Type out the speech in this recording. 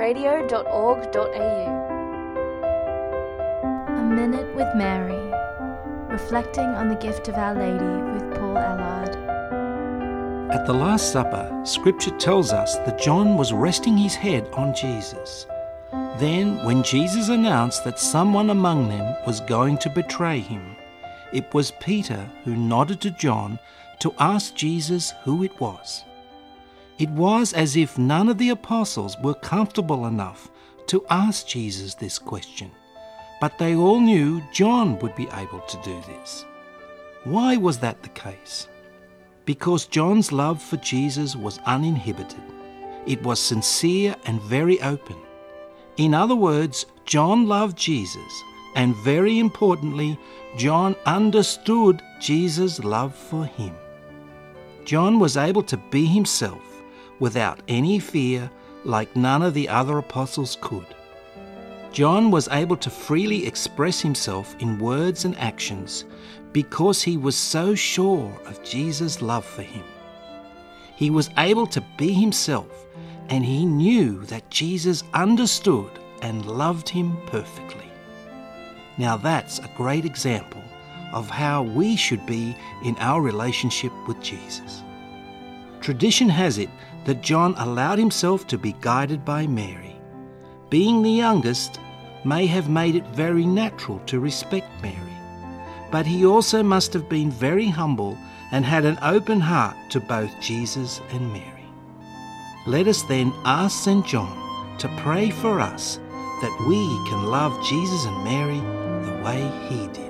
www.catholic.radio.org.au. A Minute with Mary, reflecting on the gift of Our Lady with Paul Elarde. At the Last Supper, Scripture tells us that John was resting his head on Jesus. Then, when Jesus announced that someone among them was going to betray him, it was Peter who nodded to John to ask Jesus who it was. It was as if none of the apostles were comfortable enough to ask Jesus this question, but they all knew John would be able to do this. Why was that the case? Because John's love for Jesus was uninhibited. It was sincere and very open. In other words, John loved Jesus, and very importantly, John understood Jesus' love for him. John was able to be himself without any fear like none of the other apostles could. John was able to freely express himself in words and actions because he was so sure of Jesus' love for him. He was able to be himself and he knew that Jesus understood and loved him perfectly. Now that's a great example of how we should be in our relationship with Jesus. Tradition has it that John allowed himself to be guided by Mary. Being the youngest may have made it very natural to respect Mary, but he also must have been very humble and had an open heart to both Jesus and Mary. Let us then ask St. John to pray for us that we can love Jesus and Mary the way he did.